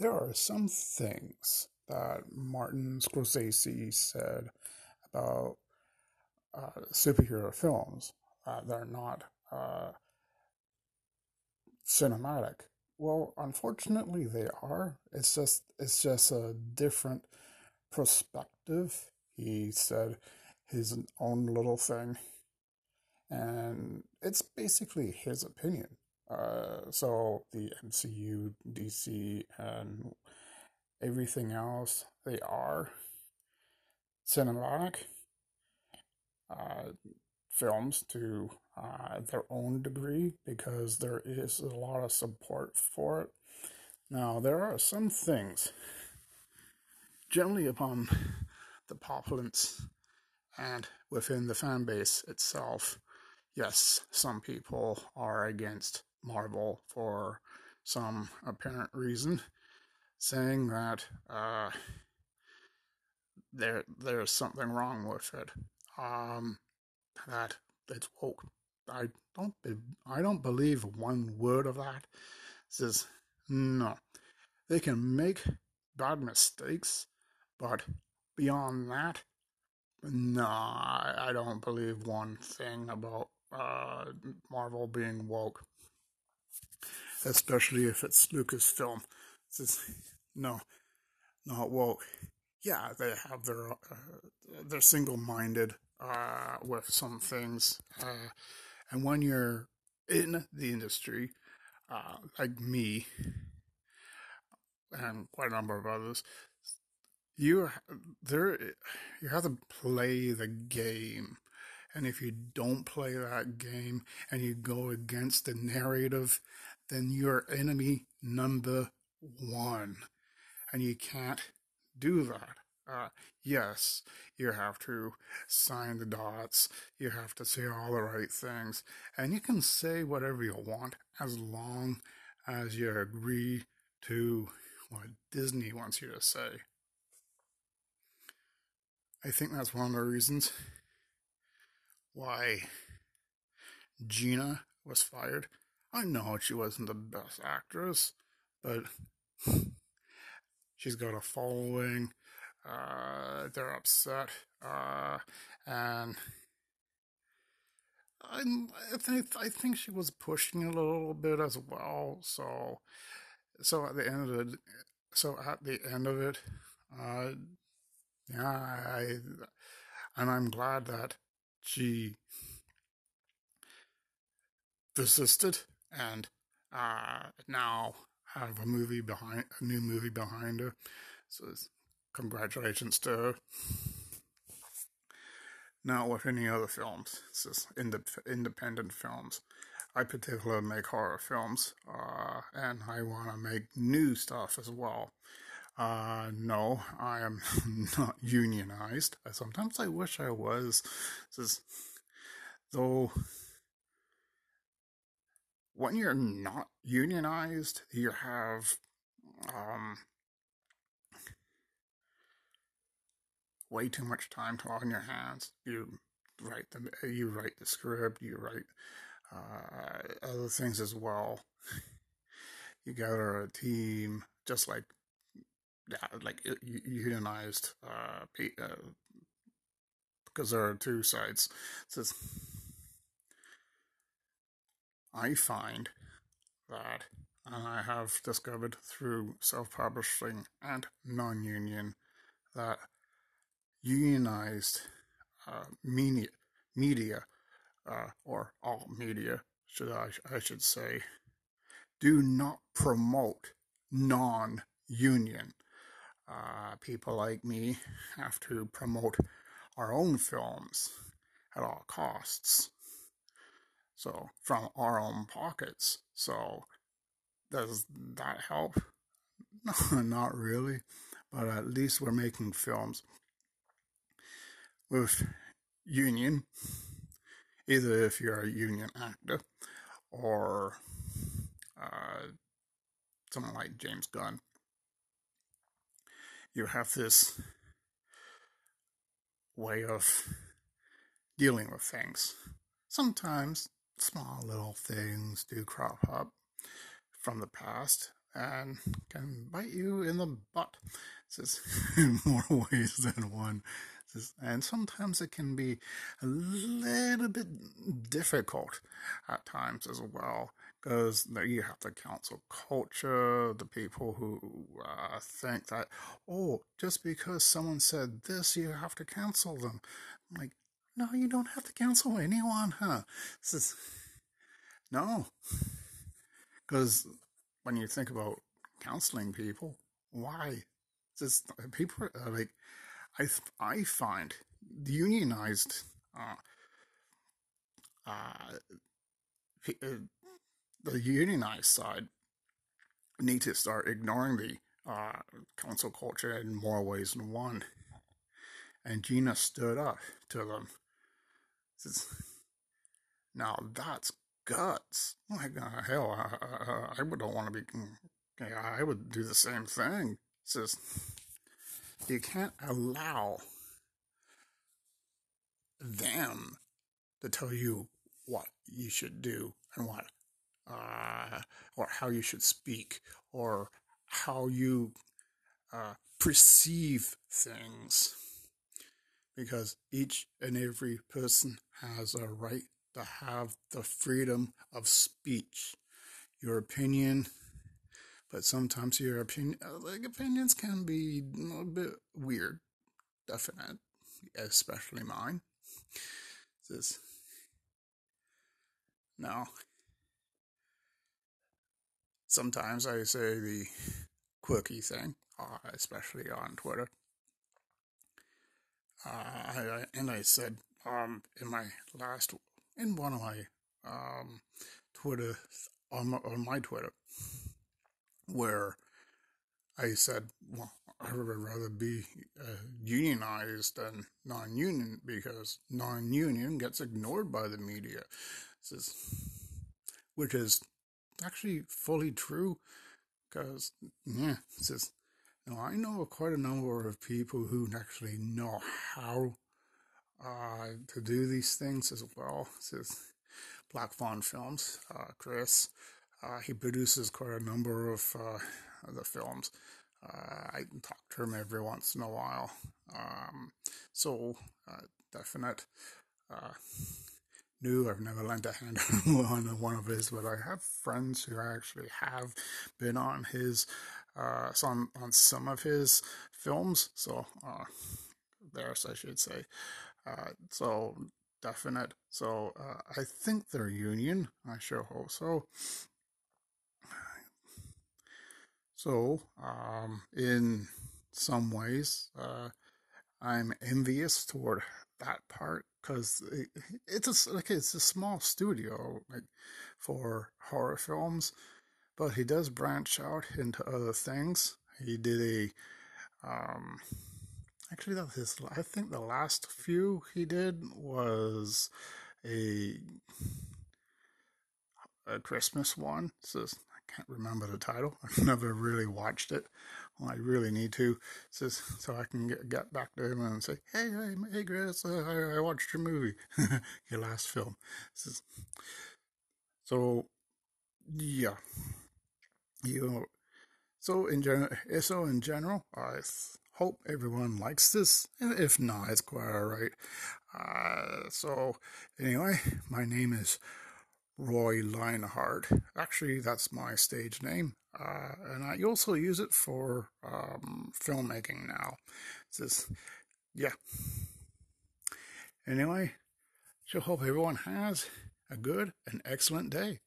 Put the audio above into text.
there are some things that Martin Scorsese said about uh, superhero films uh, that are not uh, cinematic. Well, unfortunately, they are. It's just it's just a different perspective. He said his own little thing, and it's basically his opinion. Uh, so the MCU, DC, and everything else, they are cinematic uh, films to uh, their own degree because there is a lot of support for it. Now, there are some things, generally upon the populace and within the fan base itself, yes, some people are against Marvel for some apparent reason, saying that uh, there there's something wrong with it. Um, that it's woke. I don't be, I don't believe one word of that. Says no. They can make bad mistakes, but beyond that, no, I, I don't believe one thing about uh, Marvel being woke. Especially if it's Lucasfilm. It no, not woke. Yeah, they have their uh, they're single minded uh, with some things. Uh, and when you're in the industry, uh, like me and quite a number of others, you there you have to play the game. And if you don't play that game and you go against the narrative, then you're enemy number one. And you can't do that. Uh, yes, you have to sign the dots, you have to say all the right things, and you can say whatever you want as long as you agree to what Disney wants you to say. I think that's one of the reasons why Gina was fired. I know she wasn't the best actress, but she's got a following uh, they're upset, uh, and I, I think I think she was pushing a little bit as well. So, so at the end of it, so at the end of it, uh, yeah, I, and I'm glad that she desisted and uh, now have a movie behind a new movie behind her. So Congratulations to her. Not with any other films. It's just independent films. I particularly make horror films, uh, and I want to make new stuff as well. Uh, no, I am not unionized. Sometimes I wish I was. Just, though, when you're not unionized, you have um, way too much time on your hands. You write the you write the script, you write uh, other things as well. you gather a team, just like yeah, like unionized uh, uh, because there are two sides. says I find that, and I have discovered through self-publishing and non-union that unionized uh, media, media uh, or all media, should I, I should say, do not promote non-union. Uh, people like me have to promote our own films at all costs. So from our own pockets. So does that help? No, not really. But at least we're making films with union, either if you're a union actor or uh, someone like James Gunn. You have this way of dealing with things. Sometimes small little things do crop up from the past and can bite you in the butt. Says in more ways than one. Says, and sometimes it can be a little bit difficult at times as well because you have to counsel culture, the people who uh, think that, oh, just because someone said this, you have to cancel them. Like, no, you don't have to counsel anyone, huh? This is, no. Because when you think about counseling people, why? Just people are like, I I find the unionized uh, uh, uh the unionized side need to start ignoring the uh, council culture in more ways than one. And Gina stood up to them. Now that's guts. Like uh, hell, I, I, I don't want to be. Yeah, I would do the same thing. Says you can't allow them to tell you what you should do and what uh, or how you should speak, or how you uh, perceive things. Because each and every person has a right to have the freedom of speech. Your opinion, but sometimes your opinion, like opinions can be a bit weird, definite, especially mine. This now sometimes I say the quirky thing, uh, especially on Twitter. I, and I said um, in my last, in one of my um, Twitter, on my, on my Twitter, where I said, well, I would rather be uh, unionized than non union because non union gets ignored by the media. Says, which is actually fully true because yeah just know, I know quite a number of people who actually know how uh, to do these things as well. This is Black Fawn Films, uh, Chris. Uh, he produces quite a number of uh, the films. Uh, I talk to him every once in a while. Um, so, uh, definite new. I've never lent a hand on one of his, but I have friends who actually have been on his, uh, some on some of his films. So, uh, theirs, I should say. Uh, so definite. So uh, I think they're union. I sure hope so. So, um, in some ways, uh, I'm envious toward that part because it, it's a, like it's a small studio like for horror films, but he does branch out into other things. He did a um, actually that his I think the last few he did was a a Christmas one. So I can't remember the title. I've never really watched it. I really need to, so, so I can get, get back to him and say, hey, hey, hey, Chris, uh, I, I, watched your movie, your last film. So, so yeah, you know, so in general, so in general, I hope everyone likes this, and if not, it's quite alright. Uh, so anyway, my name is Roy Lionheart. Actually, that's my stage name. Uh, and I also use it for um, filmmaking now. It's yeah. Anyway, so hope everyone has a good and excellent day.